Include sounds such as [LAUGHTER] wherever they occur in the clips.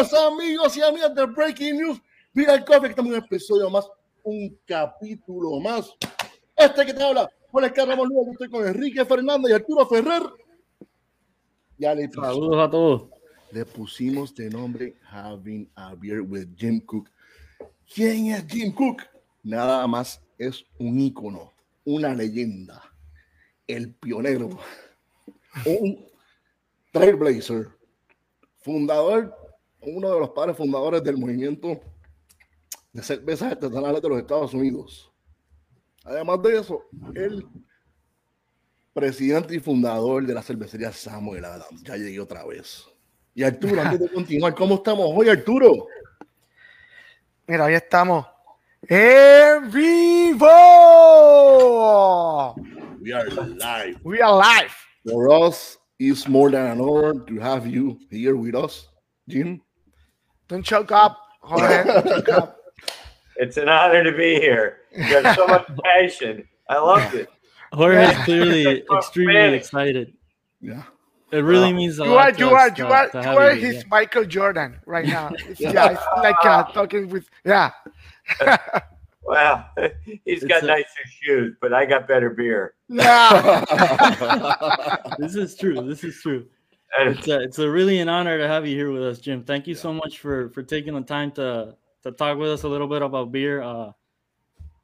Bienvenidos amigos y amigas de Breaking News. Mira el coffee estamos en un episodio más, un capítulo más. Este que te habla, Juan Escarra Luego estoy con Enrique Fernández y Arturo Ferrer. Ya le Saludos a todos. Le pusimos de nombre Having a Beer with Jim Cook. ¿Quién es Jim Cook? Nada más es un ícono, una leyenda, el pionero, [LAUGHS] un trailblazer, fundador, uno de los padres fundadores del movimiento de cervezas artesanales de los Estados Unidos. Además de eso, el presidente y fundador de la cervecería Samuel Adams. Ya llegué otra vez. Y Arturo, antes de [LAUGHS] continuar, ¿cómo estamos hoy, Arturo? Mira, hoy estamos en vivo. We are live. We are live. For us, it's more than an honor to have you here with us, Jim. Don't choke up, Jorge. Don't [LAUGHS] choke up. It's an honor to be here. You have so much [LAUGHS] passion. I loved it. Jorge is clearly extremely Spanish. excited. Yeah. It really Wow. means a You lot are, to you us are, to- you are, to you are you, his yeah. Michael Jordan right now. [LAUGHS] It's, yeah, it's like uh, talking with, yeah. Wow. He's got a- nicer shoes, but I got better beer. yeah. This is true. This is true. And It's a, it's a really an honor to have you here with us, Jim. Thank you so much for for taking the time to to talk with us a little bit about beer. Uh,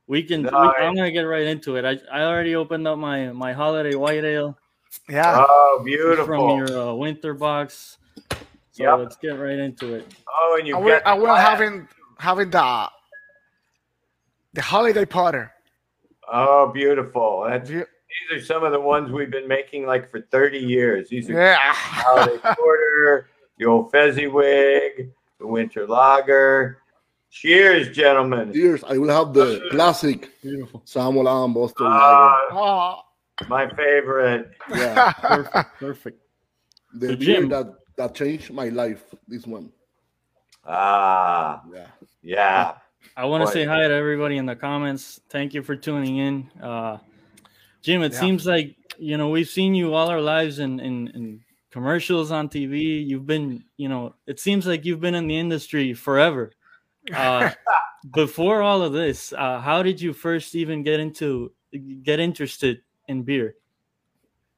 we can. No, we- I- I'm gonna get right into it. I, I already opened up my my holiday white ale Yeah. oh, beautiful. from your uh, winter box. So Yep. let's get right into it. Oh, and you I will, I will having, having the, the holiday Porter. Oh, beautiful. That's, You- these are some of the ones we've been making like for 30 years. These are Yeah. holiday [LAUGHS] porter, the old Fezziwig, the winter lager. Cheers, gentlemen. Cheers. I will have the classic Beautiful. Samuel Adams Boston Lager. Ah, Oh, my favorite. Yeah. [LAUGHS] Perfect. Perfect. The So, beer that, that changed my life. This one. Ah, Yeah. yeah. I want to say hi to everybody in the comments. Thank you for tuning in. Uh, Jim, it Yeah. seems like you know we've seen you all our lives in, in in commercials on TV. You've been, you know, it seems like you've been in the industry forever. Uh, [LAUGHS] before all of this, uh, how did you first even get into get interested in beer?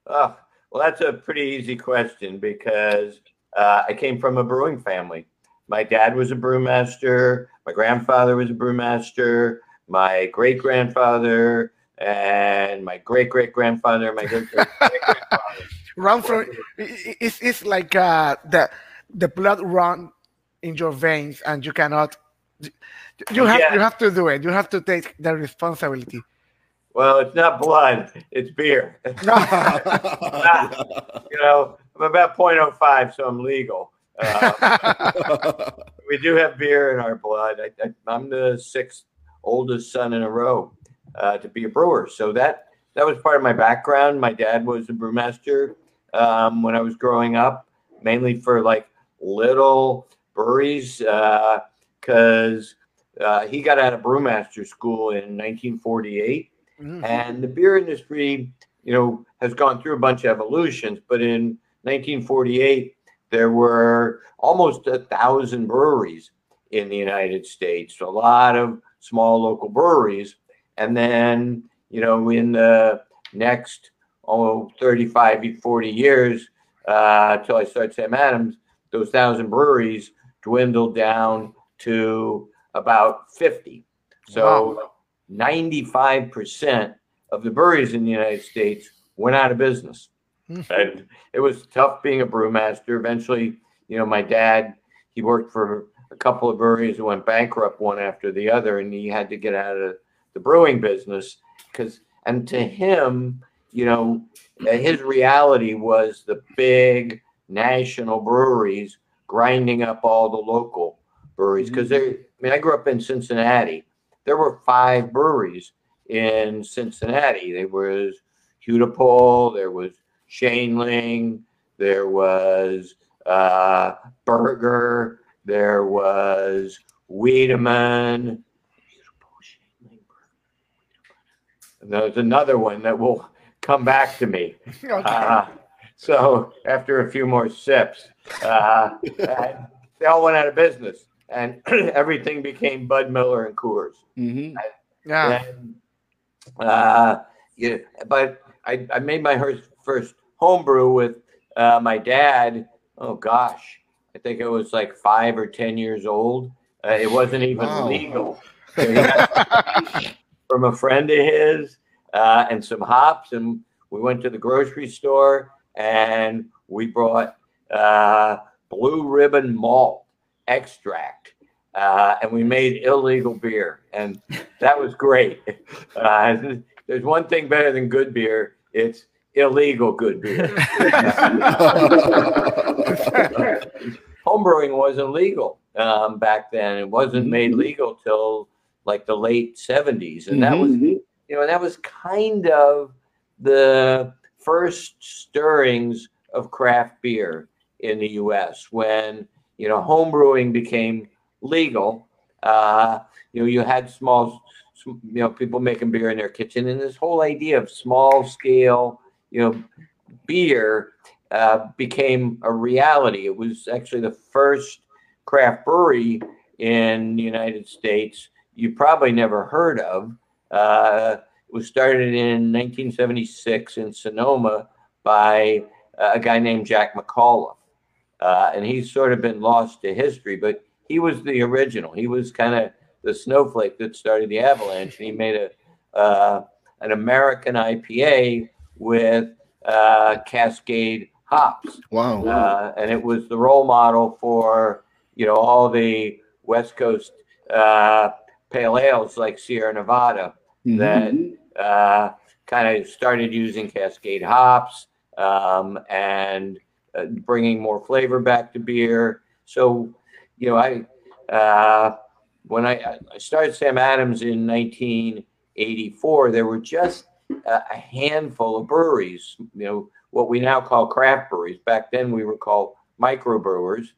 Oh, well, that's a pretty easy question because uh, I came from a brewing family. My dad was a brewmaster. My grandfather was a brewmaster. My great grandfather and my great great grandfather, my great great grandfather. run from, it's, it's like uh, the, the blood run in your veins and you cannot, you have, Yeah. you have to do it. You have to take the responsibility. Well, it's not blood; it's beer. [LAUGHS] [LAUGHS] You know, I'm about 0.05, so I'm legal. Uh, [LAUGHS] we do have beer in our blood. I, I, I'm the sixth oldest son in a row uh, to be a brewer, so that that was part of my background. My dad was a brewmaster um, when I was growing up, mainly for like little breweries, because uh, he got out of brewmaster school in 1948 Mhm. and the beer industry, you know, has gone through a bunch of evolutions. But in 1948, there were almost a thousand breweries in the United States. A lot of small local breweries. And then, you know, in the next oh, 35, 40 years, uh, till I started Sam Adams, those thousand breweries dwindled down to about 50. So 95% of the breweries in the United States went out of business. Hmm. And it was tough being a brewmaster. Eventually, you know, my dad, he worked for a couple of breweries that went bankrupt one after the other, and he had to get out of the brewing business because, and to him, you know, uh, his reality was the big national breweries grinding up all the local breweries because they, I mean, I grew up in Cincinnati. There were five breweries in Cincinnati. There was Hudepohl, there was Schoenling, there was uh, Burger, there was Wiedemann. And there's another one that will come back to me. [LAUGHS] Okay. Uh, so after a few more sips, uh, [LAUGHS] they all went out of business, and [CLEARS THROAT] everything became Bud Miller and Coors. Mhm. Yeah. And, uh, yeah, but I, I made my first, first homebrew with uh, my dad. Oh gosh, I think it was like five or ten years old. Uh, it wasn't even Wow. legal. [LAUGHS] So he got from a friend of his uh, and some hops, and we went to the grocery store and we brought uh, blue ribbon malt extract. Uh, and we made illegal beer, and that was great. [LAUGHS] Uh, there's one thing better than good beer it's illegal good beer. [LAUGHS] Homebrewing wasn't legal um, back then. It wasn't made legal till like the late 70s. And that was, you know, and that was kind of the first stirrings of craft beer in the US when, you know, homebrewing became legal. Uh, you know, you had small, you know, people making beer in their kitchen, and this whole idea of small scale, you know, beer uh, became a reality. It was actually the first craft brewery in the United States you probably never heard of. Uh, it was started in 1976 in Sonoma by uh, a guy named Jack McAuliffe. Uh, and he's sort of been lost to history, but he was the original. He was kind of the snowflake that started the avalanche, and he made a uh, an American IPA with uh, Cascade hops, wow. uh, and it was the role model for you know all the West Coast uh, pale ales like Sierra Nevada Mhm. that uh, kind of started using Cascade hops um, and uh, bringing more flavor back to beer. So, you know, I uh, when I, I started Sam Adams in 1984, there were just a, a handful of breweries. You know, what we now call craft breweries. Back then, we were called microbrewers,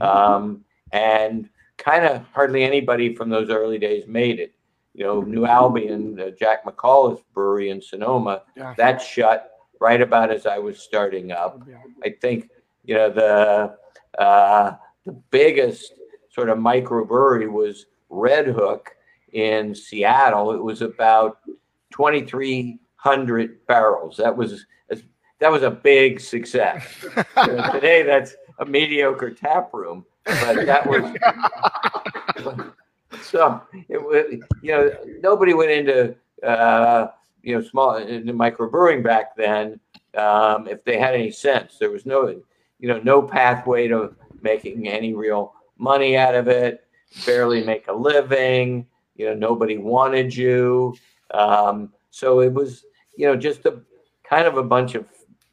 um, and kind of hardly anybody from those early days made it. You know, New Albion, uh, Jack McAuliffe's brewery in Sonoma, Yeah. that shut right about as I was starting up. I think you know the uh, the biggest sort of microbrewery was Redhook in Seattle. It was about twenty three hundred barrels. That was that was a big success. [LAUGHS] You know, today, that's a mediocre tap room, but that was [LAUGHS] so. It was you know nobody went into uh, you know small into microbrewing back then um, if they had any sense. There was no you know no pathway to making any real money out of it. Barely make a living. You know nobody wanted you. Um, so it was you know just a kind of a bunch of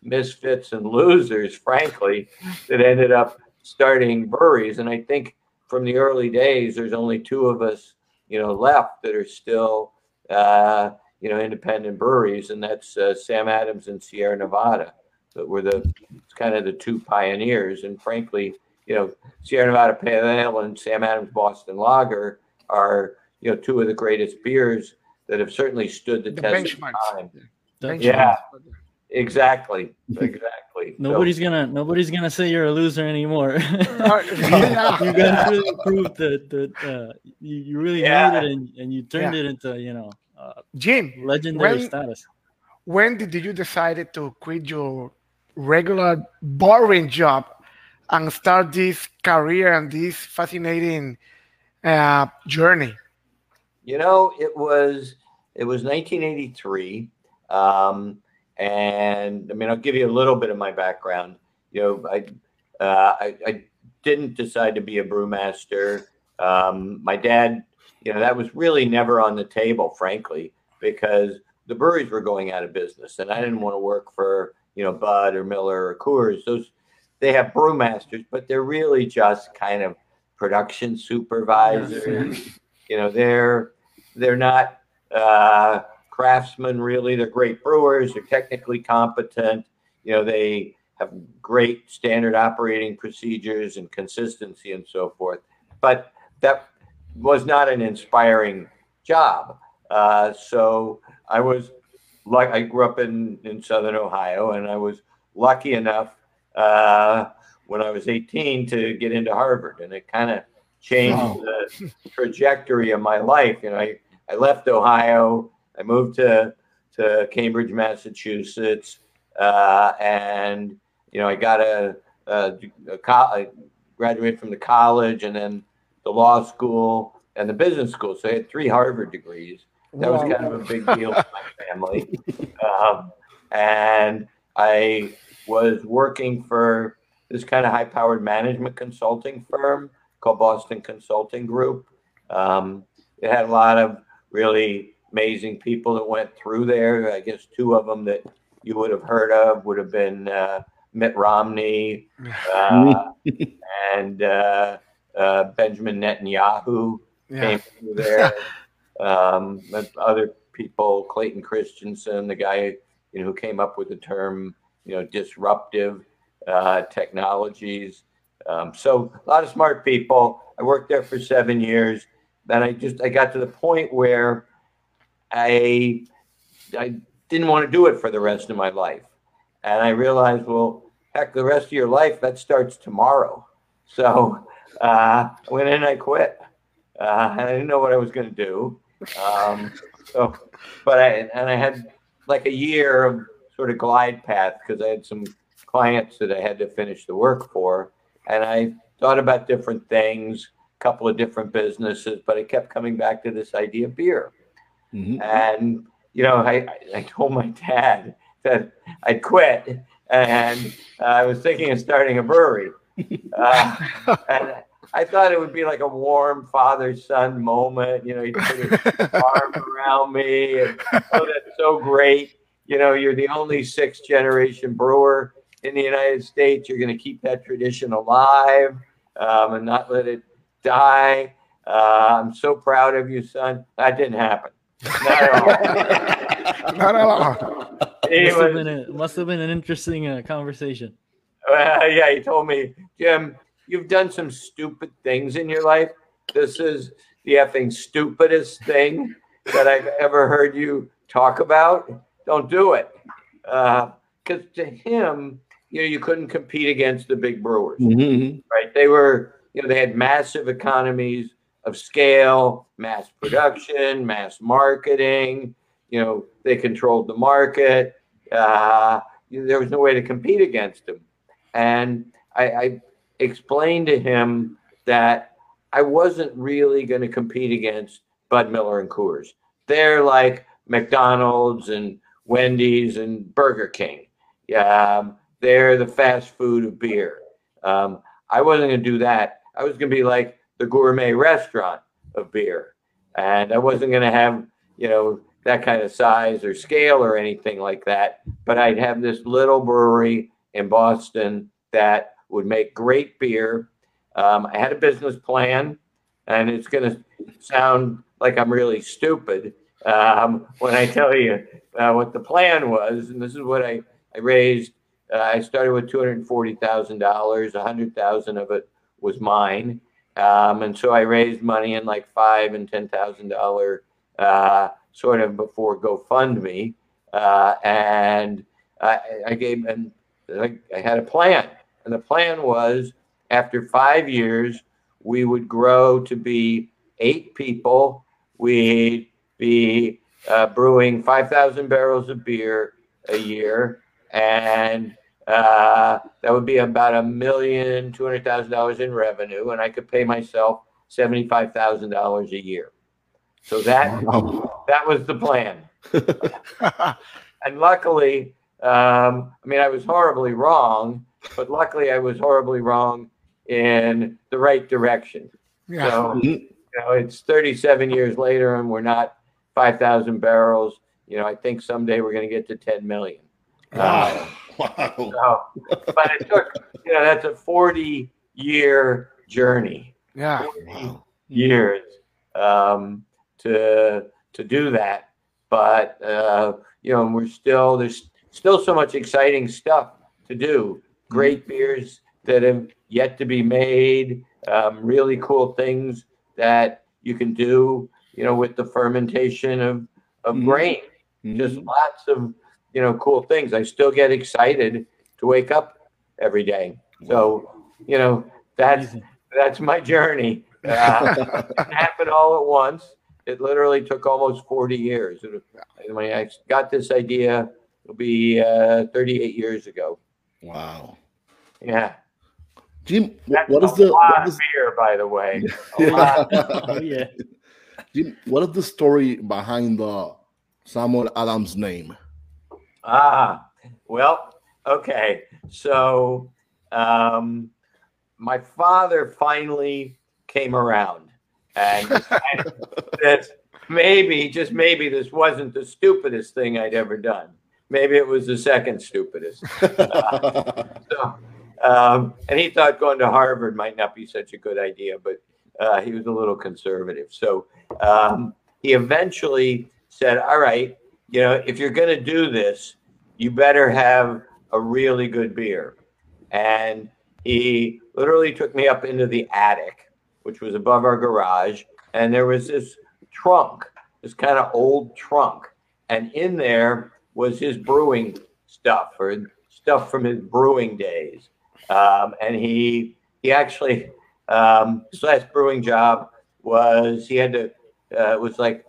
misfits and losers, frankly, that ended up starting breweries. And I think from the early days, there's only two of us, you know, left that are still, uh, you know, independent breweries, and that's uh, Sam Adams and Sierra Nevada. That were the kind of the two pioneers. And frankly, you know, Sierra Nevada Pale Ale and Sam Adams Boston Lager are, you know, two of the greatest beers that have certainly stood the, The test of time. That's Yeah. Exactly. [LAUGHS] Exactly. So- Nobody's gonna nobody's gonna say you're a loser anymore. [LAUGHS] yeah. you guys really proved that that uh, you, you really Yeah. made it and, and you turned Yeah. it into you know uh, Jim, legendary When- status. when did you decide to quit your regular boring job and start this career and this fascinating uh, journey? You know, it was it was 1983, um, and I mean, I'll give you a little bit of my background. You know, I uh, I, I didn't decide to be a brewmaster. Um, my dad, you know, that was really never on the table, frankly, because the breweries were going out of business, and I didn't want to work for you know Bud or Miller or Coors. Those they have brewmasters, but they're really just kind of production supervisors. You know, they're they're not uh, craftsmen really. They're great brewers. They're technically competent. You know, they have great standard operating procedures and consistency and so forth. But that was not an inspiring job. Uh, so I was like, I grew up in, in Southern Ohio and I was lucky enough uh, when I was 18 to get into Harvard, and it kind of changed Wow. the trajectory of my life. You know, I, I left Ohio, I moved to to Cambridge, Massachusetts, uh, and you know, I got a, a, a co- graduated from the college and then the law school and the business school. So I had three Harvard degrees. That was kind of a big deal for my family. Um, and I was working for this kind of high powered management consulting firm called Boston Consulting Group. Um, it had a lot of really amazing people that went through there. I guess two of them that you would have heard of would have been uh, Mitt Romney [LAUGHS] uh, and uh, uh, Benjamin Netanyahu Yeah. came through there. [LAUGHS] um, other people, Clayton Christensen, the guy you know who came up with the term, you know, disruptive uh, technologies. Um, so a lot of smart people. I worked there for seven years. Then I just I got to the point where I I didn't want to do it for the rest of my life, and I realized, well, heck, the rest of your life that starts tomorrow. So uh, I went in and I quit, uh, and I didn't know what I was going to do. Um, so, but I and I had like a year of sort of glide path because I had some clients that I had to finish the work for, and I thought about different things, a couple of different businesses, but I kept coming back to this idea of beer. Mhm. And you know, I I told my dad that I'd quit, and uh, I was thinking of starting a brewery. Uh, and I thought it would be like a warm father-son moment. You know, he'd put his [LAUGHS] arm around me, and oh, that's so great. You know, you're the only sixth-generation brewer in the United States. You're going to keep that tradition alive um, and not let it die. Uh, I'm so proud of you, son. That didn't happen. Not at all. [LAUGHS] Not at all. He Must have been a, must have been an interesting uh, conversation. Uh, [LAUGHS] yeah, he told me, Jim, you've done some stupid things in your life. This is the effing stupidest thing that I've ever heard you talk about. Don't do it. Because to him, you know, you couldn't compete against the big brewers Mhm. right? They were, you know, they had massive economies of scale, mass production, mass marketing. You know, they controlled the market. Uh, there was no way to compete against them. And I, I explained to him that I wasn't really going to compete against Bud Miller and Coors. They're like McDonald's and Wendy's and Burger King. Um, they're the fast food of beer. Um, I wasn't going to do that. I was going to be like the gourmet restaurant of beer. And I wasn't going to have, you know, that kind of size or scale or anything like that. But I'd have this little brewery in Boston that would make great beer. Um, I had a business plan, and it's going to sound like I'm really stupid um, when I tell you uh, what the plan was. And this is what I, I raised. Uh, I started with two hundred forty thousand dollars. A hundred thousand of it was mine, um, and so I raised money in like five and ten thousand dollar uh, sort of before GoFundMe, uh, and I, I gave and I, I had a plan, and the plan was after five years we would grow to be eight people. We'd be uh, brewing five thousand barrels of beer a year, and uh, that would be about a million two hundred thousand dollars in revenue, and I could pay myself seventy five thousand dollars a year. So that Wow. that was the plan, [LAUGHS] and luckily, um, I mean, I was horribly wrong, but luckily, I was horribly wrong in the right direction. yeah. So Mhm. you know, it's 37 years later, and we're not 5,000 barrels. You know, I think someday we're going to get to 10 million. Wow. Wow. So, [LAUGHS] but it took, you know, that's a 40 year journey, Yeah. Wow. years um, to to do that. But uh, you know, we're still there's still so much exciting stuff to do. Great beers that have yet to be made. Um, really cool things that you can do. You know, with the fermentation of of Mhm. grain just Mhm. lots of you know cool things. I still get excited to wake up every day. So, you know, that's Amazing. that's my journey. [LAUGHS] Uh, it happened all at once. It literally took almost 40 years. It- When I got this idea, it'll be uh, 38 years ago. Wow. Yeah. Jim, That's what is a the lot what beer, by the way. [LAUGHS] A lot. Oh yeah. Jim, what is the story behind the Samuel Adams name? Ah, well, okay. So, um, my father finally came around and [LAUGHS] that maybe, just maybe, this wasn't the stupidest thing I'd ever done. Maybe it was the second stupidest. [LAUGHS] So, um, and he thought going to Harvard might not be such a good idea, but uh, he was a little conservative. So um, he eventually said, "All right, you know, if you're going to do this, you better have a really good beer." And he literally took me up into the attic, which was above our garage, and there was this trunk, this kind of old trunk, and in there was his brewing stuff or stuff from his brewing days. Um, and he he actually um, his last brewing job was he had to uh, was like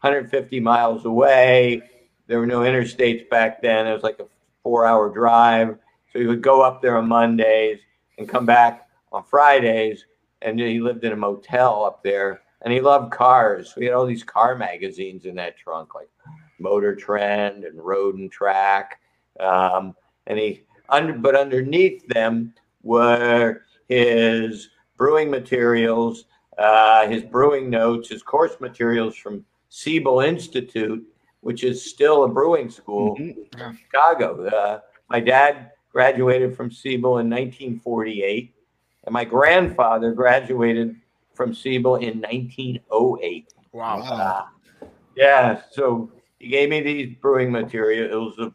150 miles away. There were no interstates back then. It was like a four-hour drive. So he would go up there on Mondays and come back on Fridays. And he lived in a motel up there. And he loved cars. We had all these car magazines in that trunk, like Motor Trend and Road and Track. Um, and he under, but underneath them were his brewing materials, uh, his brewing notes, his course materials from Siebel Institute, which is still a brewing school Mhm. in Chicago. Uh, my dad graduated from Siebel in 1948, and my grandfather graduated from Siebel in 1908. Wow. Wow. Yeah, so he gave me these brewing materials of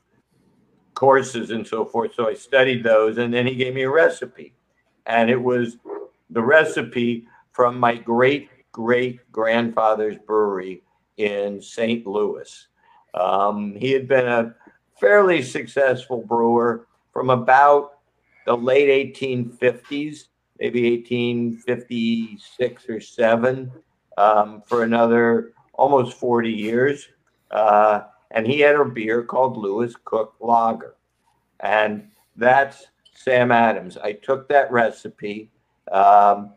courses and so forth. So I studied those, and then he gave me a recipe, and it was the recipe from my great great grandfather's brewery in St. Louis. Um, he had been a fairly successful brewer from about the late 1850s, maybe 1856 or seven, um, for another almost 40 years. Uh, and he had a beer called Louis Koch Lager. And that's Sam Adams. I took that recipe, um,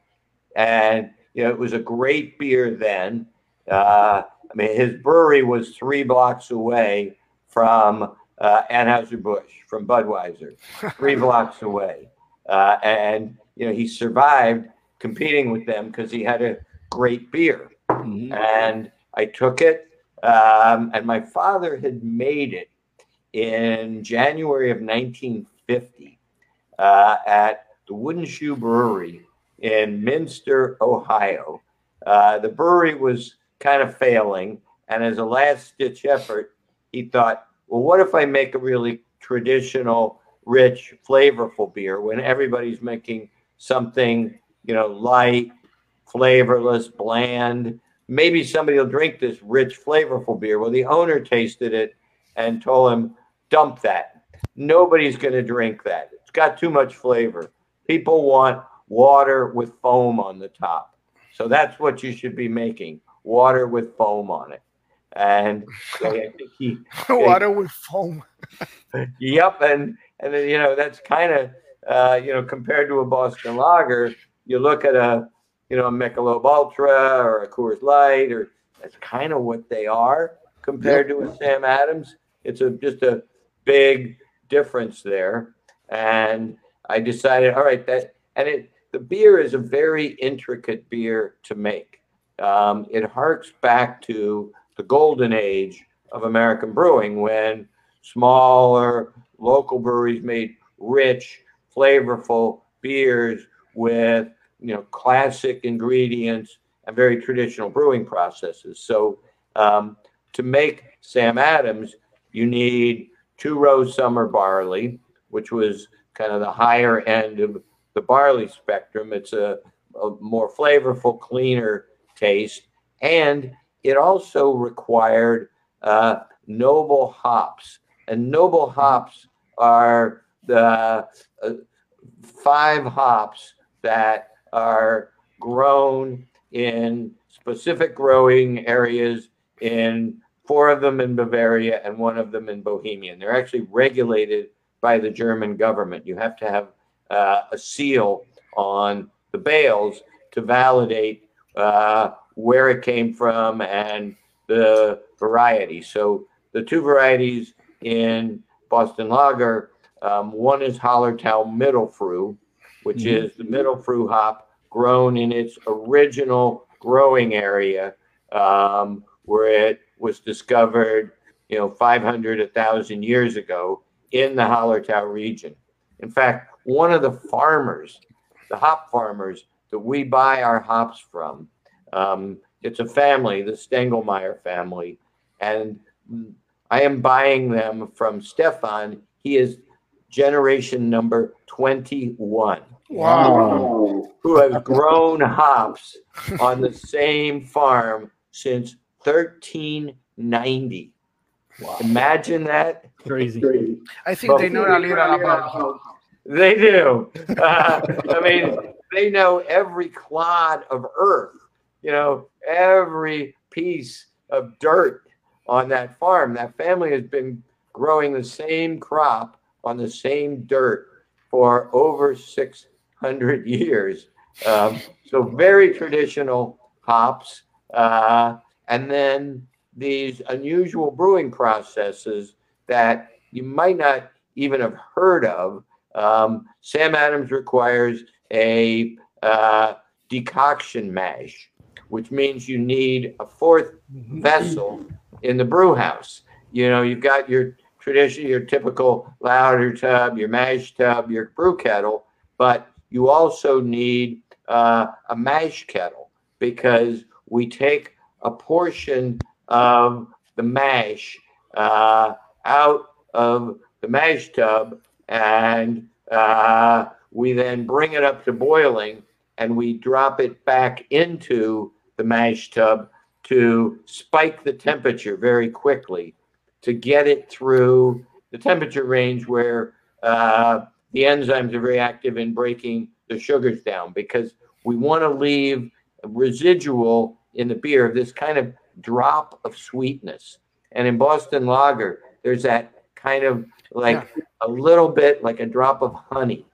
and you know, it was a great beer then. Uh, I mean, his brewery was three blocks away from uh, Anheuser-Busch, from Budweiser, three [LAUGHS] blocks away. Uh, and, you know, he survived competing with them because he had a great beer Mhm. and I took it. Um, and my father had made it in January of 1950 uh, at the Wooden Shoe Brewery in Minster, Ohio. Uh, the brewery was kind of failing, and as a last ditch effort, he thought, well, what if I make a really traditional, rich, flavorful beer when everybody's making something, you know, light, flavorless, bland? maybe somebody will drink this rich, flavorful beer. Well, the owner tasted it and told him, dump that. Nobody's going to drink that. It's got too much flavor. People want water with foam on the top. So that's what you should be making water with foam on it. And [LAUGHS] think he, [LAUGHS] Water with foam. [LAUGHS] Yep, and and then, you know that's kind of uh, you know compared to a Boston Lager, you look at a you know a Michelob Ultra or a Coors Light, or that's kind of what they are compared to a Sam Adams. It's a just a big difference there, and I decided, all right, that and it the beer is a very intricate beer to make. Um, it harks back to the golden age of American brewing when smaller local breweries made rich, flavorful beers with you know classic ingredients and very traditional brewing processes. So um, to make Sam Adams, you need two row summer barley, which was kind of the higher end of the barley spectrum. It's a, a more flavorful, cleaner taste, and it also required uh, noble hops. And noble hops are the uh, five hops that are grown in specific growing areas in four of them in Bavaria and one of them in Bohemia. And they're actually regulated by the German government. You have to have uh, a seal on the bales to validate uh, where it came from and the variety. So the two varieties in Boston Lager, um, one is Hallertau Mittelfrüh, which mm-hmm. is the Mittelfrüh hop grown in its original growing area um, where it was discovered, you know, 500, 1,000 years ago in the Hallertau region. In fact, one of the farmers, the hop farmers that we buy our hops from, um, it's a family, the Stengelmeyer family, and I am buying them from Stefan. He is generation number 21. Wow. Who has grown hops on the same farm since 1390. Wow. Imagine that. Crazy. I think but they know a little about hops. They do. [LAUGHS] Uh, I mean, they know every clod of earth, you know, every piece of dirt on that farm. That family has been growing the same crop on the same dirt for over 600 years. Um, so, very traditional hops. Uh, and then these unusual brewing processes that you might not even have heard of. Um, Sam Adams requires a uh, decoction mash, which means you need a fourth mm-hmm. vessel in the brew house. You know, you've got your tradition, your typical lauter tub, your mash tub, your brew kettle, but you also need uh, a mash kettle because we take a portion of the mash uh, out of the mash tub and uh, we then bring it up to boiling and we drop it back into the mash tub to spike the temperature very quickly to get it through the temperature range where uh, the enzymes are very active in breaking the sugars down because we want to leave residual in the beer of this kind of drop of sweetness. And in Boston Lager, there's that kind of like yeah. a little bit like a drop of honey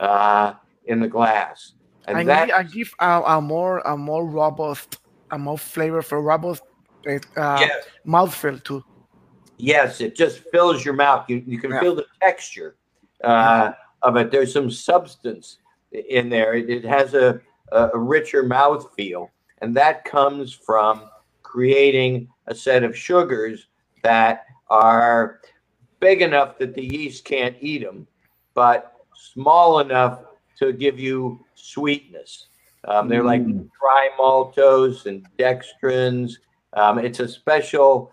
uh, in the glass. And I, that, I give a, a, more a more robust, a more flavorful, robust uh, yes. mouthfeel too. Yes, it just fills your mouth. You, you can yeah. feel the texture uh, of it. There's some substance in there. It, it has a, a richer mouth feel, and that comes from creating a set of sugars that are big enough that the yeast can't eat them, but small enough to give you sweetness. Um, they're like mm. dry maltose and dextrins. Um, it's a special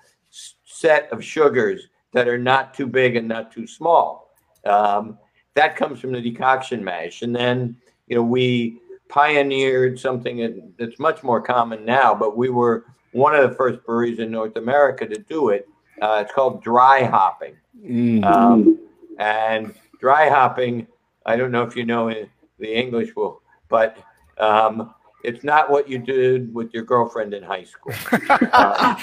set of sugars that are not too big and not too small. Um, that comes from the decoction mash. And then, you know, we pioneered something that's much more common now, but we were one of the first breweries in North America to do it. Uh, it's called dry hopping. Mm-hmm. Um, and dry hopping, I don't know if you know the English will, but um, it's not what you did with your girlfriend in high school. [LAUGHS] uh,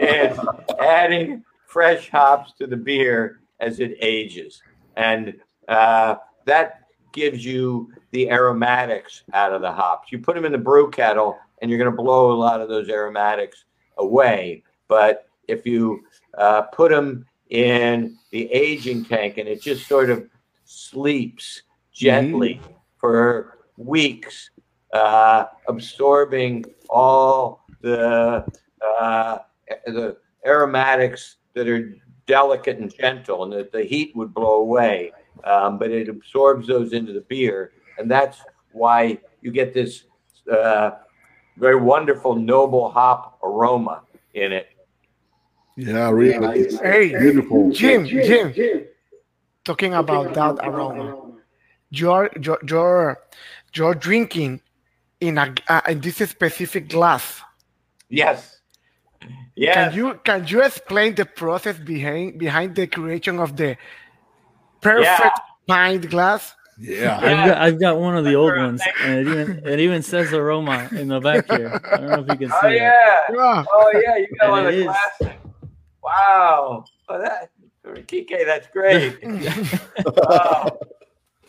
it's adding fresh hops to the beer as it ages. And uh, that gives you the aromatics out of the hops. You put them in the brew kettle and you're going to blow a lot of those aromatics away. But if you uh, put them in the aging tank and it just sort of sleeps gently mm-hmm. for weeks, uh, absorbing all the uh, the aromatics that are delicate and gentle, and that the heat would blow away. Um, but it absorbs those into the beer, and that's why you get this uh, very wonderful noble hop aroma in it. Yeah, really. Hey, beautiful. Jim, Jim, Jim. Talking about that aroma, you're you're you're, you're drinking in a uh, in this specific glass. Yes. Yeah. Can you can you explain the process behind behind the creation of the perfect yeah. pint glass. Yeah. I've got, I've got one of the old ones, and it even it even says aroma in the back here. I don't know if you can see Oh it. yeah. Yeah. Oh yeah, you got And one of it the is. classic. Wow. Oh, that Kike, that's great. [LAUGHS] wow.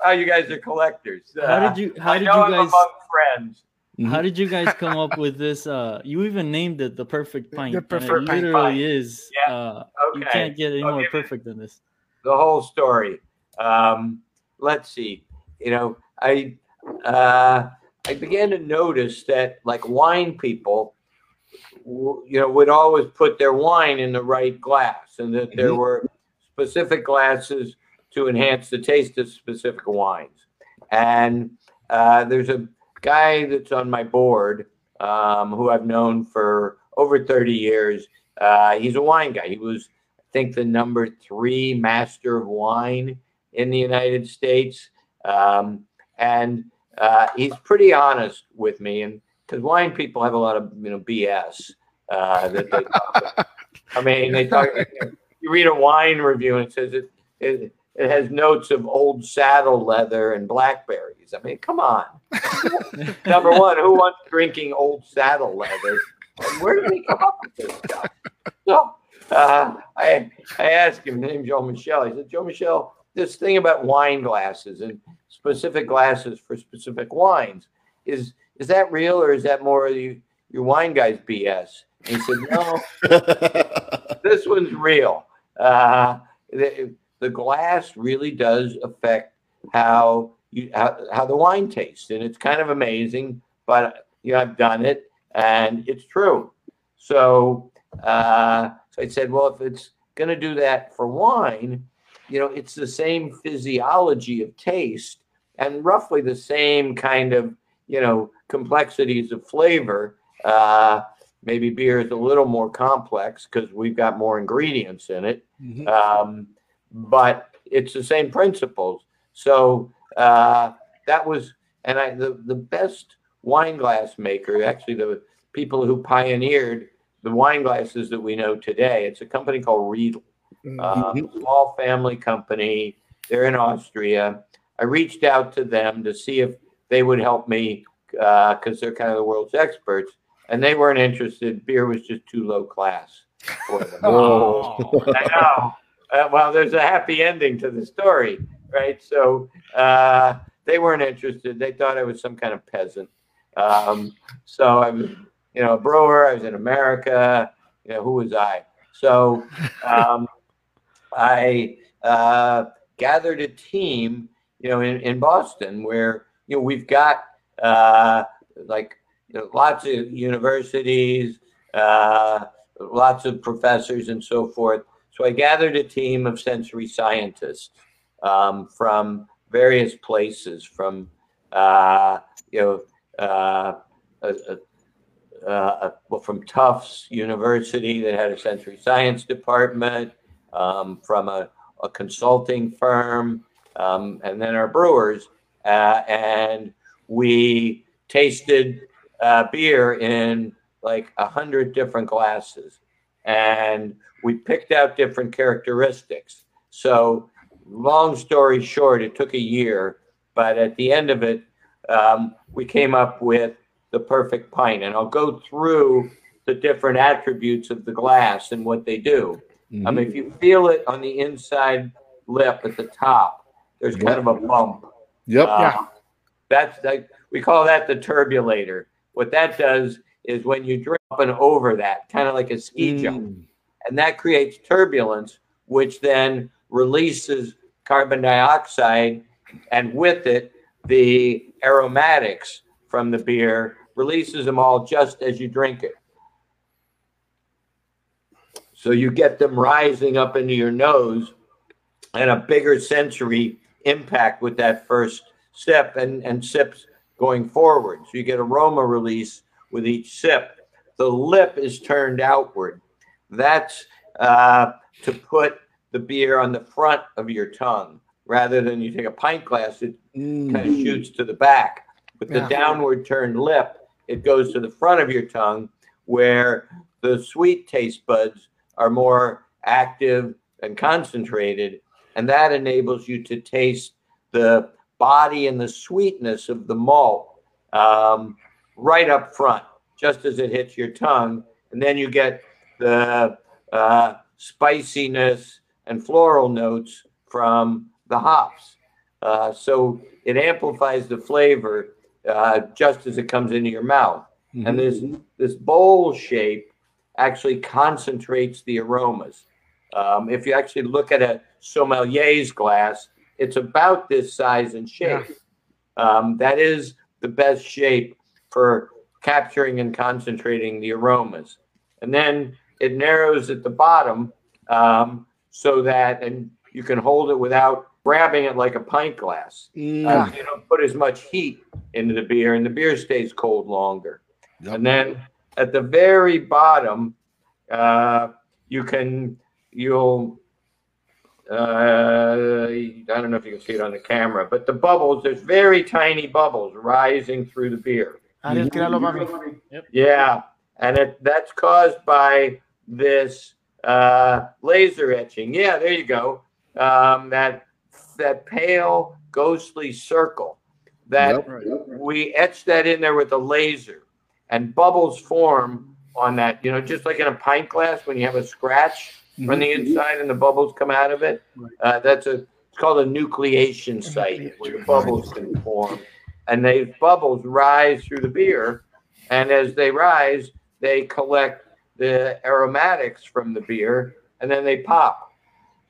Oh, you guys are collectors. How did you how I did know you I'm guys among friends. how did you guys come up [LAUGHS] with this? Uh, you even named it the perfect pint. and perfect it pint. literally is. Yeah. Uh, Okay. you can't get any I'll more perfect than this. the whole story. Um, let's see. You know, I uh, I began to notice that like wine people, w- you know, would always put their wine in the right glass, and that there Mhm. were specific glasses to enhance the taste of specific wines. And uh, there's a guy that's on my board um, who I've known for over 30 years. Uh, he's a wine guy. He was I think the number three master of wine in the United States. Um, and uh, he's pretty honest with me, and because wine people have a lot of you know BS uh, that they talk [LAUGHS] about. I mean, they talk. You read a wine review and it says it, it it has notes of old saddle leather and blackberries. I mean, come on. [LAUGHS] Number one, who wants drinking old saddle leather? And where do they come up with this stuff? So uh, I I asked him, his name's Joe Michelle. He said, Joe Michelle, this thing about wine glasses and specific glasses for specific wines is is that real or is that more of you, your wine guy's BS? And he said, No, [LAUGHS] this one's real. Uh, the, the glass really does affect how you how, how the wine tastes, and it's kind of amazing. But you know, I've done it, and it's true. So, uh, so I said, well, if it's going to do that for wine, you know, it's the same physiology of taste and roughly the same kind of you know complexities of flavor. Uh, maybe beer is a little more complex because we've got more ingredients in it Mhm. um, but it's the same principles. So uh, that was, and I the the best wine glass maker, actually the people who pioneered the wine glasses that we know today. It's a company called Riedel, uh, small family company. They're in Austria. I reached out to them to see if they would help me because they're kind of the world's experts, and they weren't interested. Beer was just too low class for them. [LAUGHS] Oh. I know. Uh, well, there's a happy ending to the story, right? So uh, they weren't interested. They thought I was some kind of peasant. Um, so I was, you know, a brewer. I was in America. You know, who was I? So um, I uh, gathered a team, you know, in, in Boston where you know we've got uh, like you know, lots of universities, uh, lots of professors, and so forth. So I gathered a team of sensory scientists um, from various places, from uh, you know, uh, uh, well, from Tufts University that had a sensory science department, um, from a, a consulting firm, um, and then our brewers, uh, and we tasted uh, beer in like a hundred different glasses, and we picked out different characteristics. So, long story short, it took a year, but at the end of it, um, we came up with the perfect pint. And I'll go through the different attributes of the glass and what they do. I mean, if you feel it on the inside lip at the top, there's kind of a bump. Yep. Uh, Yeah. That's like we call that the turbulator. What that does is when you drip up and over that, kind of like a ski jump, Mm. and that creates turbulence, which then releases carbon dioxide, and with it, the aromatics from the beer releases them all just as you drink it. So you get them rising up into your nose and a bigger sensory impact with that first sip and, and sips going forward. So you get aroma release with each sip. The lip is turned outward. That's uh, to put the beer on the front of your tongue rather than you take a pint glass, it Mm. kind of shoots to the back. With the downward turned lip, it goes to the front of your tongue where the sweet taste buds are more active and concentrated. And that enables you to taste the body and the sweetness of the malt um, right up front, just as it hits your tongue. And then you get the uh, spiciness and floral notes from the hops. Uh, so it amplifies the flavor uh, just as it comes into your mouth. Mm-hmm. And this this bowl shape actually concentrates the aromas. Um, if you actually look at a sommelier's glass, it's about this size and shape. Yeah. Um, that is the best shape for capturing and concentrating the aromas. And then it narrows at the bottom um, so that, and you can hold it without grabbing it like a pint glass. Yeah. Uh, you don't put as much heat into the beer, and the beer stays cold longer. Yep. And then at the very bottom, uh, you can you'll uh, I don't know if you can see it on the camera, but the bubbles, there's very tiny bubbles rising through the beer. Yep. Yeah, and it, that's caused by this uh, laser etching. Yeah, there you go. Um, that that pale, ghostly circle. That yep. we etch that in there with a laser, and bubbles form on that. You know, just like in a pint glass when you have a scratch mm-hmm. from the inside and the bubbles come out of it. Uh, that's a it's called a nucleation site where the bubbles can form, and these bubbles rise through the beer, and as they rise, they collect the aromatics from the beer, and then they pop.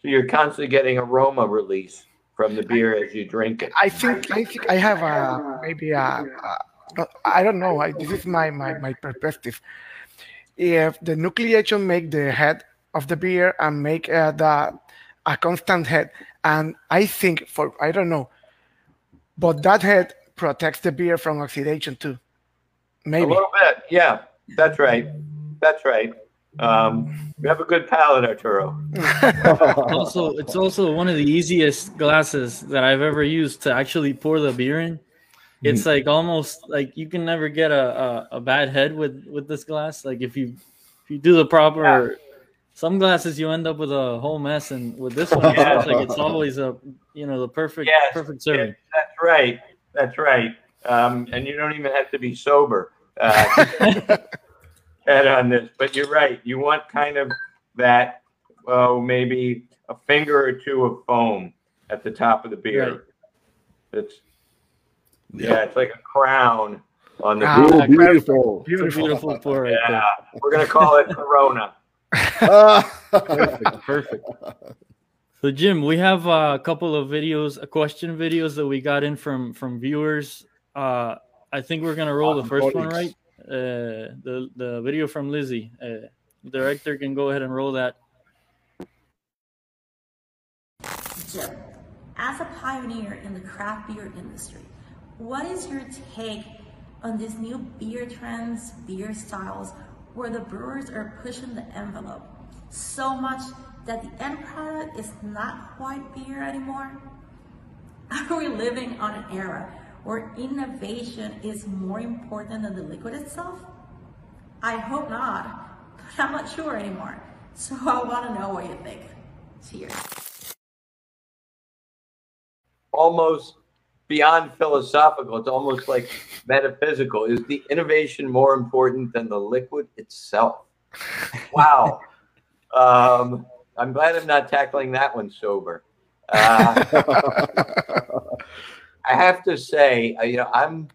So you're constantly getting aroma release from the beer as you drink it. I think I think I have a maybe a, a I don't know. I, this is my, my my perspective. If the nucleation make the head of the beer and make uh, the a constant head. And I think for I don't know, but that head protects the beer from oxidation too. Maybe a little bit. Yeah, that's right. That's right. Um, we have a good palate, Arturo. [LAUGHS] also, it's also one of the easiest glasses that I've ever used to actually pour the beer in. It's mm. like almost like you can never get a, a, a, bad head with with this glass. Like if you if you do the proper yeah some glasses you end up with a whole mess, and with this one, yeah. it's like it's always a you know the perfect yes, perfect serving. Yes, that's right. That's right. Um, and you don't even have to be sober uh, [LAUGHS] on this. But you're right. You want kind of that. Oh, maybe a finger or two of foam at the top of the beer. Right. It's yeah. yeah, it's like a crown on the ah, beautiful, beautiful, beautiful pour. Right yeah, there. we're gonna call it [LAUGHS] Corona perfect, [LAUGHS] perfect. So Jim, we have a couple of videos, a question videos that we got in from from viewers. Uh, I think we're gonna roll the first one, right? Uh, the the video from Lizzie. Uh, director can go ahead and roll that. Jim, as a pioneer in the craft beer industry, what is your take on these new beer trends, beer styles? Where the brewers are pushing the envelope so much that the end product is not quite beer anymore? [LAUGHS] Are we living on an era where innovation is more important than the liquid itself? I hope not, [LAUGHS] but I'm not sure anymore. So [LAUGHS] I want to know what you think. Cheers. Almost beyond philosophical. It's almost like metaphysical. Is the innovation more important than the liquid itself? Wow. [LAUGHS] um, I'm glad I'm not tackling that one sober. Uh, [LAUGHS] I have to say, you know, I'm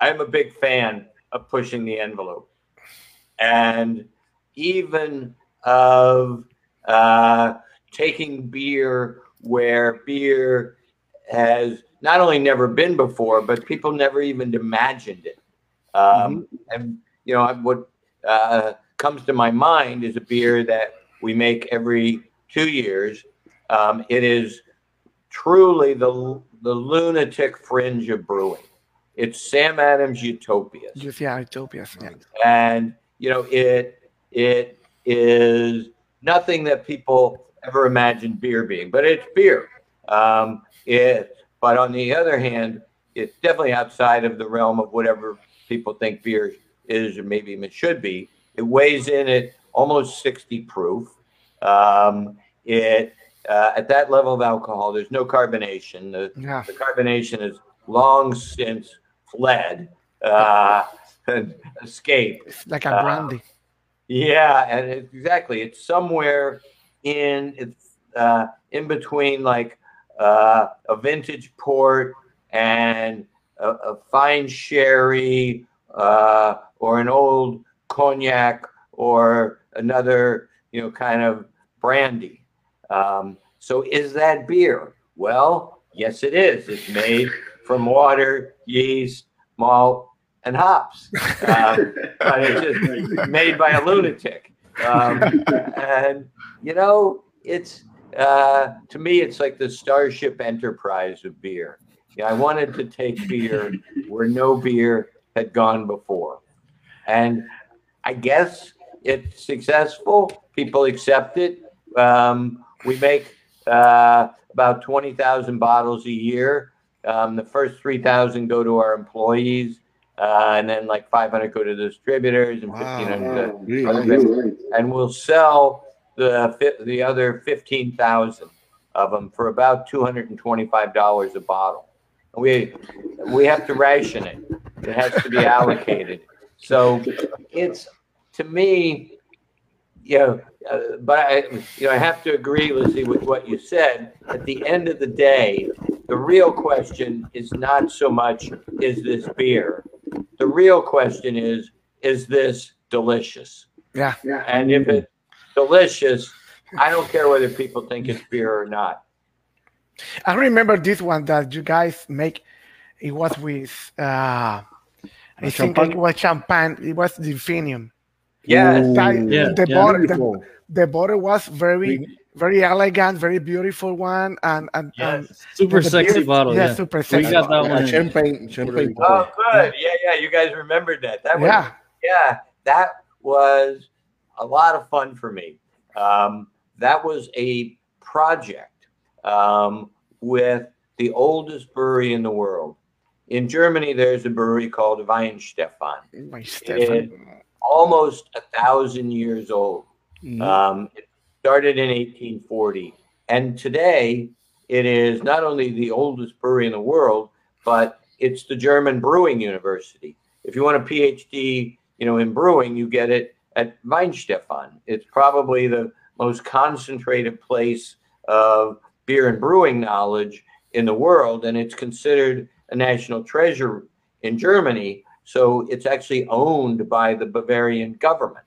I'm a big fan of pushing the envelope, and even of uh, taking beer where beer has not only never been before, but people never even imagined it. Um, mm-hmm. And you know what uh, comes to my mind is a beer that we make every two years. Um, it is truly the the lunatic fringe of brewing. It's Sam Adams Utopia. Yeah, Utopia. Yeah. And you know it it is nothing that people ever imagined beer being, but it's beer. Um, it but on the other hand, it's definitely outside of the realm of whatever people think beer is or maybe it should be. It weighs in at almost 60 proof. Um, it uh, at that level of alcohol, there's no carbonation. The, Yeah. the carbonation is long since fled uh, [LAUGHS] and escaped. It's like a Uh, brandy. Yeah, and it, exactly, it's somewhere in it's uh, in between like uh, a vintage port and a, a fine sherry uh, or an old cognac or another you know kind of brandy. Um, so is that beer? Well, yes, it is. It's made from water, yeast, malt, and hops. Um, but it's just [LAUGHS] made by a lunatic. Um, and you know, it's uh, to me, it's like the Starship Enterprise of beer. Yeah, I wanted to take beer where no beer had gone before, and I guess it's successful. People accept it. Um, we make uh, about twenty thousand bottles a year. Um, the first three thousand go to our employees, uh, and then like five hundred go to the distributors, and fifteen hundred to Really other nice. vendors. and we'll sell the fi- the other fifteen thousand of them for about two hundred and twenty-five dollars a bottle. We we have to ration it; it has to be [LAUGHS] allocated. So it's to me, you know, uh, but I you know I have to agree, Lizzie, with what you said. At the end of the day, the real question is not so much is this beer. The real question is is this delicious? Yeah. yeah. And if it's delicious, I don't care whether people think it's beer or not. I remember this one that you guys make. It was with, uh, I think it was champagne. It was Delphinium. Yes. Ooh, That- Yeah, the, yeah. bottle, the, the bottle was very, very elegant, very beautiful one, and and, and Super the sexy beer- bottle. yeah, Yeah, super we sexy. got that Like one. champagne, champagne. Oh, good. Yeah, yeah. You guys remembered that. That was yeah, yeah, that was a lot of fun for me. Um, that was a project um, with the oldest brewery in the world. In Germany, there's a brewery called Weihenstephan, my Stefan. almost a thousand years old. Mhm. Um, it started in 1840, and today it is not only the oldest brewery in the world, but it's the German Brewing University. If you want a PhD, you know, in brewing, you get it at Weihenstephan. It's probably the most concentrated place of beer and brewing knowledge in the world, and it's considered a national treasure in Germany. So it's actually owned by the Bavarian government,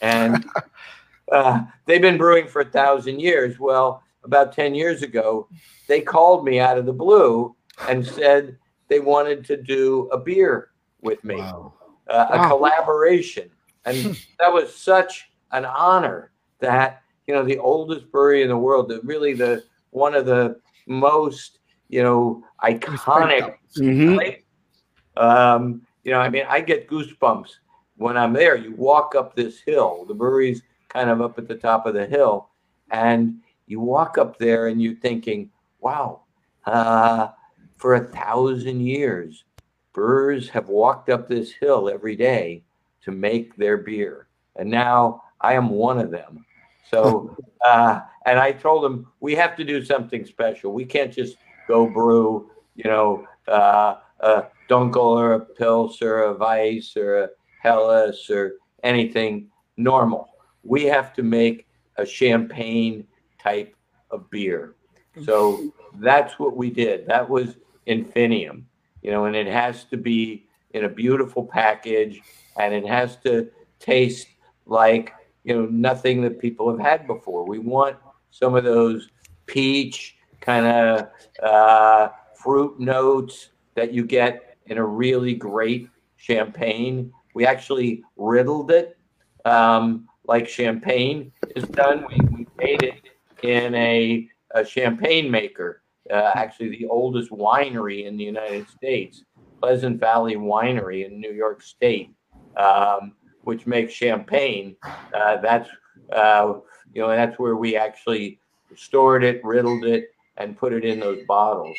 and [LAUGHS] uh, they've been brewing for a thousand years. Well, about 10 years ago, they called me out of the blue and said they wanted to do a beer with me, Wow. uh, a collaboration. And [LAUGHS] that was such an honor that, you know, the oldest brewery in the world, the, really the one of the most, you know, iconic Mhm. Um, you know, I mean, I get goosebumps when I'm there. You walk up this hill, the brewery's kind of up at the top of the hill, and you walk up there and you're thinking, wow, uh, for a thousand years, brewers have walked up this hill every day to make their beer. And now I am one of them. So, [LAUGHS] uh, and I told them, we have to do something special. We can't just go brew, you know, uh, a Dunkel or a Pils or a Weiss or a Helles or anything normal. We have to make a champagne type of beer. So [LAUGHS] that's what we did. That was Infinium, you know, and it has to be in a beautiful package and it has to taste like, you know, nothing that people have had before. We want some of those peach kind of uh, fruit notes that you get in a really great champagne. We actually riddled it um, like champagne is done. We, we made it in a, a champagne maker, uh, actually the oldest winery in the United States, Pleasant Valley Winery in New York State, um, which makes champagne. Uh, that's uh, you know that's where we actually stored it, riddled it, and put it in those bottles.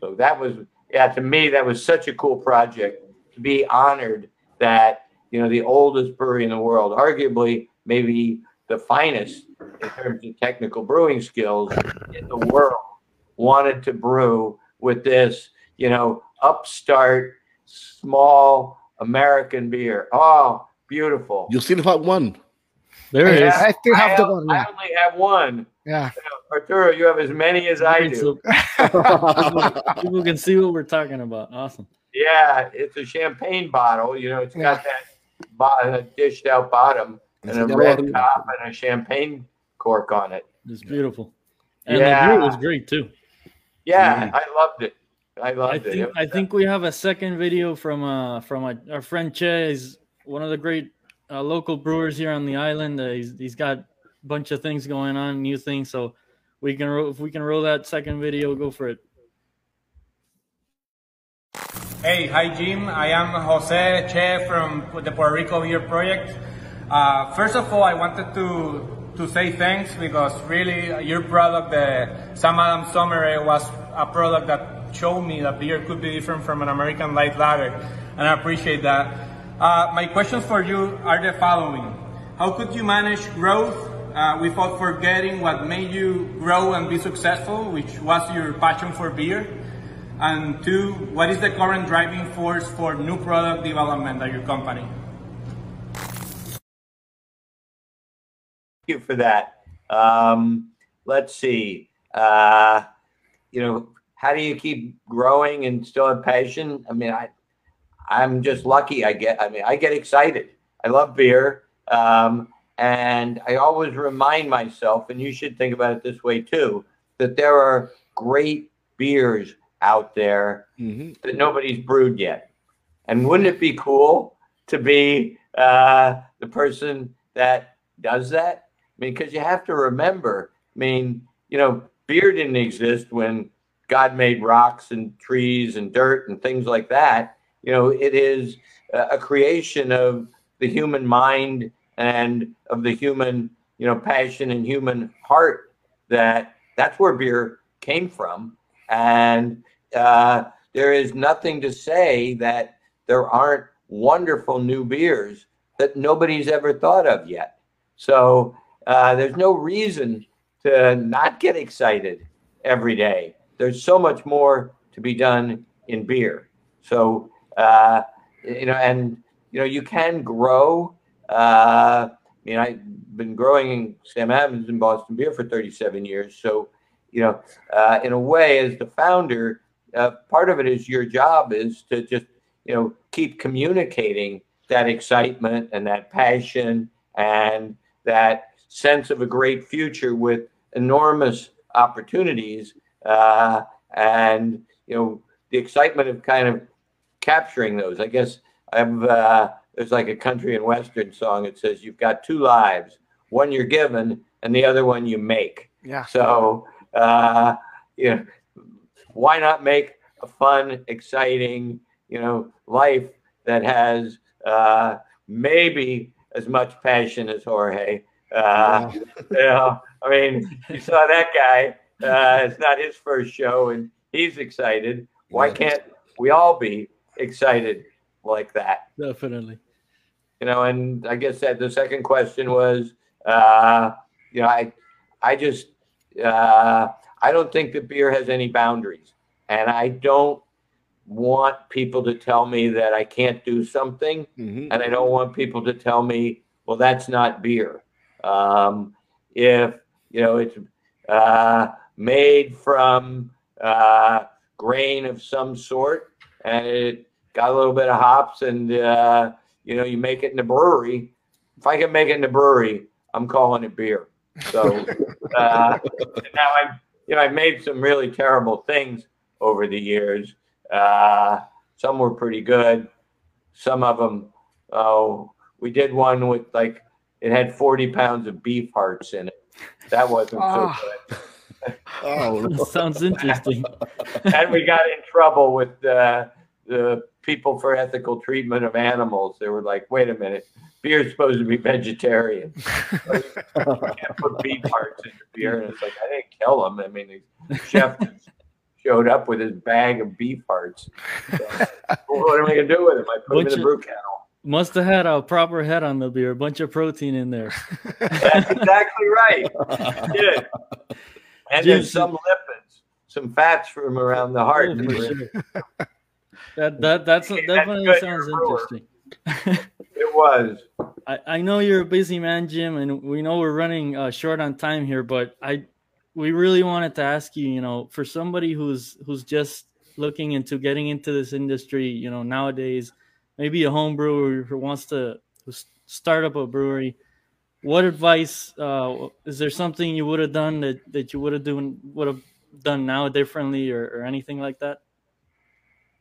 So that was yeah to me that was such a cool project to be honored that you know the oldest brewery in the world, arguably maybe the finest in terms of technical brewing skills in the world wanted to brew with this, you know, upstart, small American beer. Oh, beautiful. You still have one. There it is. I still have I, the one. I only have one. yeah. Arturo, you have as many as I do. [LAUGHS] People, people can see what we're talking about. Awesome. Yeah, it's a champagne bottle. You know, it's got that bo- dished out bottom and a red top and a champagne cork on it. It's beautiful. And Yeah. the beer was great too. Yeah, Mm. I loved it. I loved I think It I think we have a second video from uh from a, our friend Che. He's one of the great uh, local brewers here on the island. Uh, he's he's got a bunch of things going on, new things. So we can ro- if we can roll that second video, go for it. Hey, hi Jim. I am Jose Che from the Puerto Rico Beer Project. Uh, first of all, I wanted to to say thanks because really uh, your product, the Sam Adams Summer was a product that showed me that beer could be different from an American light lager, and I appreciate that. Uh, my questions for you are the following: How could you manage growth uh, without forgetting what made you grow and be successful, which was your passion for beer? And two, what is the current driving force for new product development at your company? Thank you for that. Um, let's see. Uh, you know, how do you keep growing and still have passion? I mean, I, I'm just lucky. I get. I mean, I get excited. I love beer, um, and I always remind myself, and you should think about it this way too, that there are great beers out there Mhm. that nobody's brewed yet. And wouldn't it be cool to be uh, the person that does that? I mean, because you have to remember, I mean, you know, beer didn't exist when God made rocks and trees and dirt and things like that. You know, it is a creation of the human mind and of the human, you know, passion and human heart that that's where beer came from. And uh, there is nothing to say that there aren't wonderful new beers that nobody's ever thought of yet. So uh, there's no reason to not get excited every day. There's so much more to be done in beer. So uh, you know, and you know, you can grow. Uh, I mean, I've been growing in Sam Adams in Boston Beer for 37 years. So you know, uh, in a way, as the founder, uh, part of it is your job is to just you know keep communicating that excitement and that passion and that sense of a great future with enormous opportunities uh, and you know the excitement of kind of capturing those. I guess I've uh, there's like a country and western song. It says you've got two lives, one you're given and the other one you make. Yeah. So uh, you know, why not make a fun, exciting, you know, life that has uh, maybe as much passion as Jorge. Uh, you know, I mean, you saw that guy. Uh, it's not his first show, and he's excited. Why Yeah. can't we all be excited like that? Definitely. you know and i guess that the second question was uh you know i i just uh i don't think that beer has any boundaries and i don't want people to tell me that i can't do something Mhm. and i don't want people to tell me well that's not beer um if you know it's uh made from uh grain of some sort and it got a little bit of hops and uh you know, you make it in the brewery. If I can make it in the brewery, I'm calling it beer. So [LAUGHS] uh, now I've, you know, I've made some really terrible things over the years. Uh, some were pretty good. Some of them, oh, we did one with like it had 40 pounds of beef hearts in it. That wasn't so Ah. good. Oh, [LAUGHS] Sounds interesting. [LAUGHS] and we got in trouble with uh, the people for ethical treatment of animals. They were like, "Wait a minute, beer's supposed to be vegetarian. you can't put beef parts in your beer." And it's like, I didn't kill them. I mean, the chef [LAUGHS] showed up with his bag of beef parts. So, well, what am I gonna do with them? I put them in Bunch the brew kettle. Must have had a proper head on the beer, a bunch of protein in there. That's exactly right. Yeah. And Jim, there's some lipids, some fats from around the heart. Oh, for sure. [LAUGHS] That that that's Hey, that's definitely good, sounds you're a brewer. interesting. [LAUGHS] It was. I, I know you're a busy man, Jim, and we know we're running uh, short on time here, but I we really wanted to ask you, you know, for somebody who's who's just looking into getting into this industry, you know, nowadays, maybe a home brewer who wants to start up a brewery, what advice uh, is there something you would have done that, that you would have done would have done now differently or, or anything like that?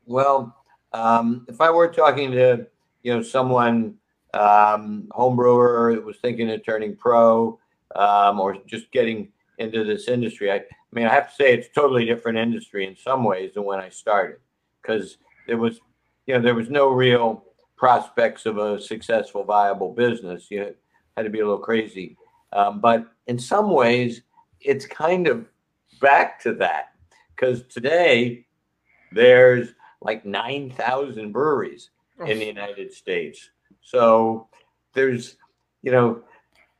Well, um, if I were talking to you know someone um, home brewer that was thinking of turning pro um, or just getting into this industry, I, I mean, I have to say it's totally different industry in some ways than when I started because there was you know there was no real prospects of a successful, viable business. You had to be a little crazy, um, but in some ways, it's kind of back to that because today there's like 9,000 breweries in the United States. So there's, you know,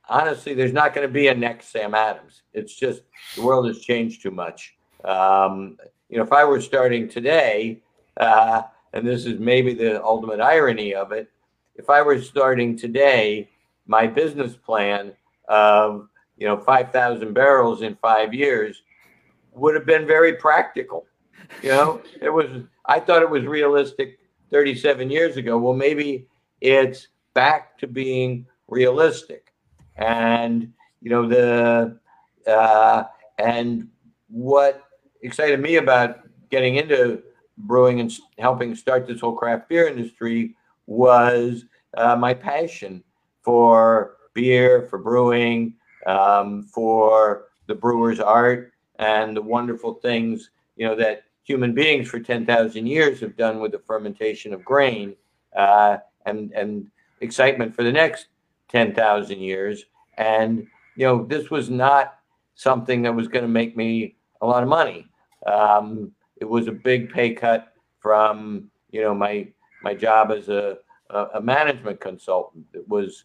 honestly, there's not going to be a next Sam Adams. It's just the world has changed too much. Um, you know, if I were starting today, uh, and this is maybe the ultimate irony of it, if I were starting today, my business plan of, you know, 5,000 barrels in five years would have been very practical. You know, it was, I thought it was realistic 37 years ago. Well, maybe it's back to being realistic. And, you know, the, uh, and what excited me about getting into brewing and helping start this whole craft beer industry was uh, my passion for beer, for brewing, um, for the brewer's art, and the wonderful things you know that human beings for 10,000 years have done with the fermentation of grain, uh, and and excitement for the next 10,000 years. And you know, this was not something that was going to make me a lot of money. Um, it was a big pay cut from you know my my job as a a, a management consultant. It was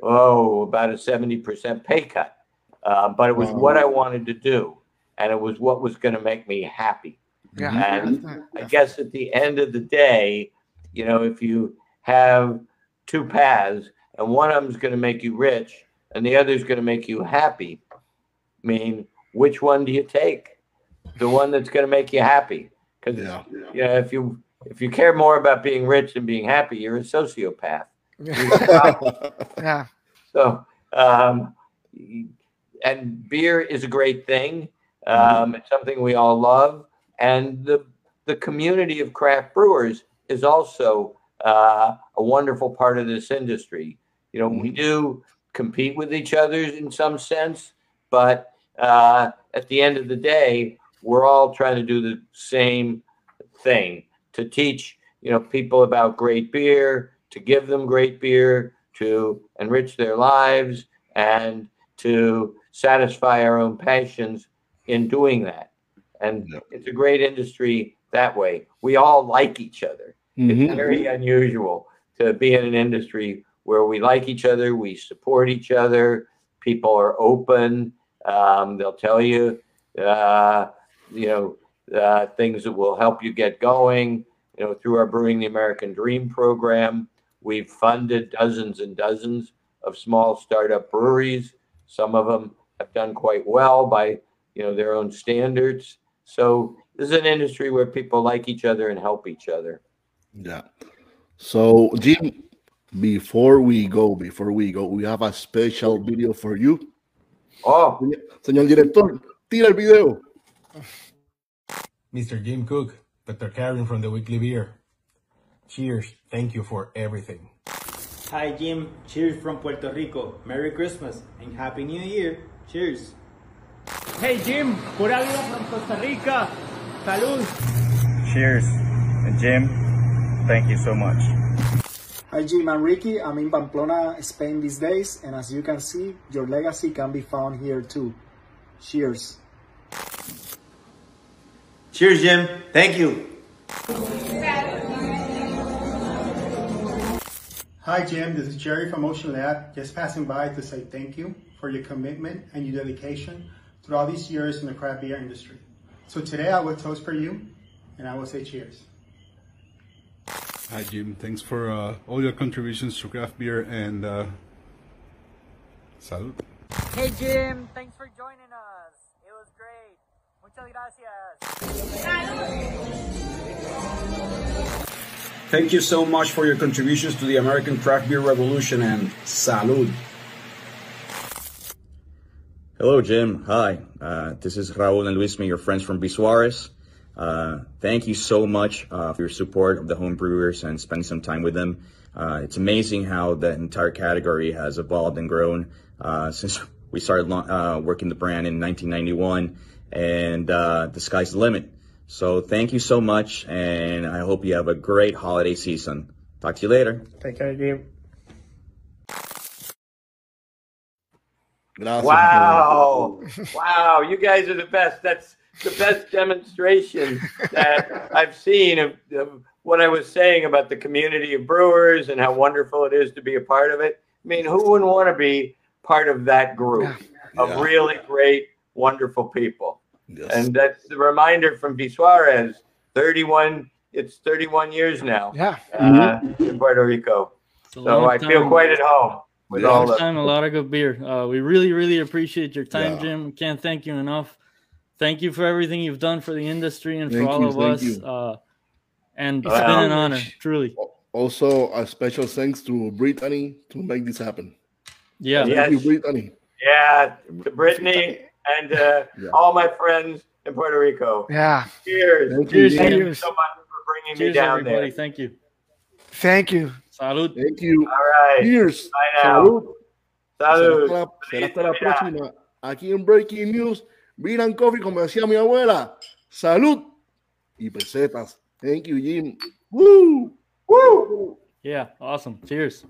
oh about a 70% pay cut, uh, but it was what I wanted to do, and it was what was going to make me happy. Yeah. And yeah, I guess at the end of the day, you know, if you have two paths and one of them is going to make you rich and the other is going to make you happy, I mean, which one do you take? The one that's going to make you happy. Because Yeah. you know, if you if you care more about being rich than being happy, you're a sociopath. [LAUGHS] yeah. So, um, and beer is a great thing. Um, It's something we all love, and the the community of craft brewers is also uh, a wonderful part of this industry. You know, we do compete with each other in some sense, but uh, at the end of the day, we're all trying to do the same thing to teach you know people about great beer, to give them great beer, to enrich their lives, and to satisfy our own passions in doing that. And Yep. it's a great industry that way. We all like each other. It's Mhm. very unusual to be in an industry where we like each other, we support each other, people are open. Um, they'll tell you, uh, you know, uh, things that will help you get going. You know, through our Brewing the American Dream program, we've funded dozens and dozens of small startup breweries. Some of them have done quite well by, you know, their own standards. So this is an industry where people like each other and help each other. Yeah. So, Jim, before we go, before we go, we have a special video for you. Oh, Señor director, tira el video. [LAUGHS] Mr. Jim Koch, Dr. Karen from the Weekly Beer. Cheers. Thank you for everything. Hi Jim, cheers from Puerto Rico. Merry Christmas and Happy New Year. Cheers. Hey Jim, pura vida from Costa Rica. Salud. Cheers. And Jim, thank you so much. Hi Jim and Ricky, I'm in Pamplona, Spain these days, and as you can see, your legacy can be found here too. Cheers. Cheers Jim. Thank you. Hi, Jim. This is Jerry from Ocean Lab. Just passing by to say thank you for your commitment and your dedication through all these years in the craft beer industry. So today I will toast for you, and I will say cheers. Hi, Jim. Thanks for uh, all your contributions to craft beer and uh, salud. Hey, Jim. Thanks for joining us. It was great. Muchas gracias. Thank you so much for your contributions to the American craft beer revolution and salud. Hello, Jim. Hi. Uh, this is Raul and Luismi, your friends from Bisuares. Uh, thank you so much uh, for your support of the home brewers and spending some time with them. Uh, it's amazing how the entire category has evolved and grown uh, since we started uh, working the brand in 1991, and uh, the sky's the limit. So thank you so much, and I hope you have a great holiday season. Talk to you later. Take care, Jim. Wow. wow. You guys are the best. That's the best demonstration that I've seen of, of, what I was saying about the community of brewers and how wonderful it is to be a part of it. I mean, who wouldn't want to be part of that group yeah. of yeah. really great, wonderful people? Yes. And that's the reminder from Bisuares, 31, it's 31 years now yeah. Uh, mm-hmm. in Puerto Rico. So I feel quite at home with yeah. all the time, a lot of good beer. Uh, we really, really appreciate your time, Jim. Can't thank you enough thank you for everything you've done for the industry and thank for all you, of us. Uh, and it's been an honor, truly. Also, a special thanks to Brittany to make this happen. Yeah, yes. thank you, Brittany. Yeah, to Brittany and uh, yeah. all my friends in Puerto Rico. Yeah. Cheers. Thank Cheers. You, thank you so much for bringing Cheers, me down everybody. there. Thank you. Thank you. Salud. Thank you. All right. Cheers. Bye now. Salud. Salud. Será hasta, será hasta la próxima. Aquí en Breaking News. Beer and coffee, como decía mi abuela. Salud y pesetas. Thank you, Jim. Woo! Woo! Yeah, awesome. Cheers.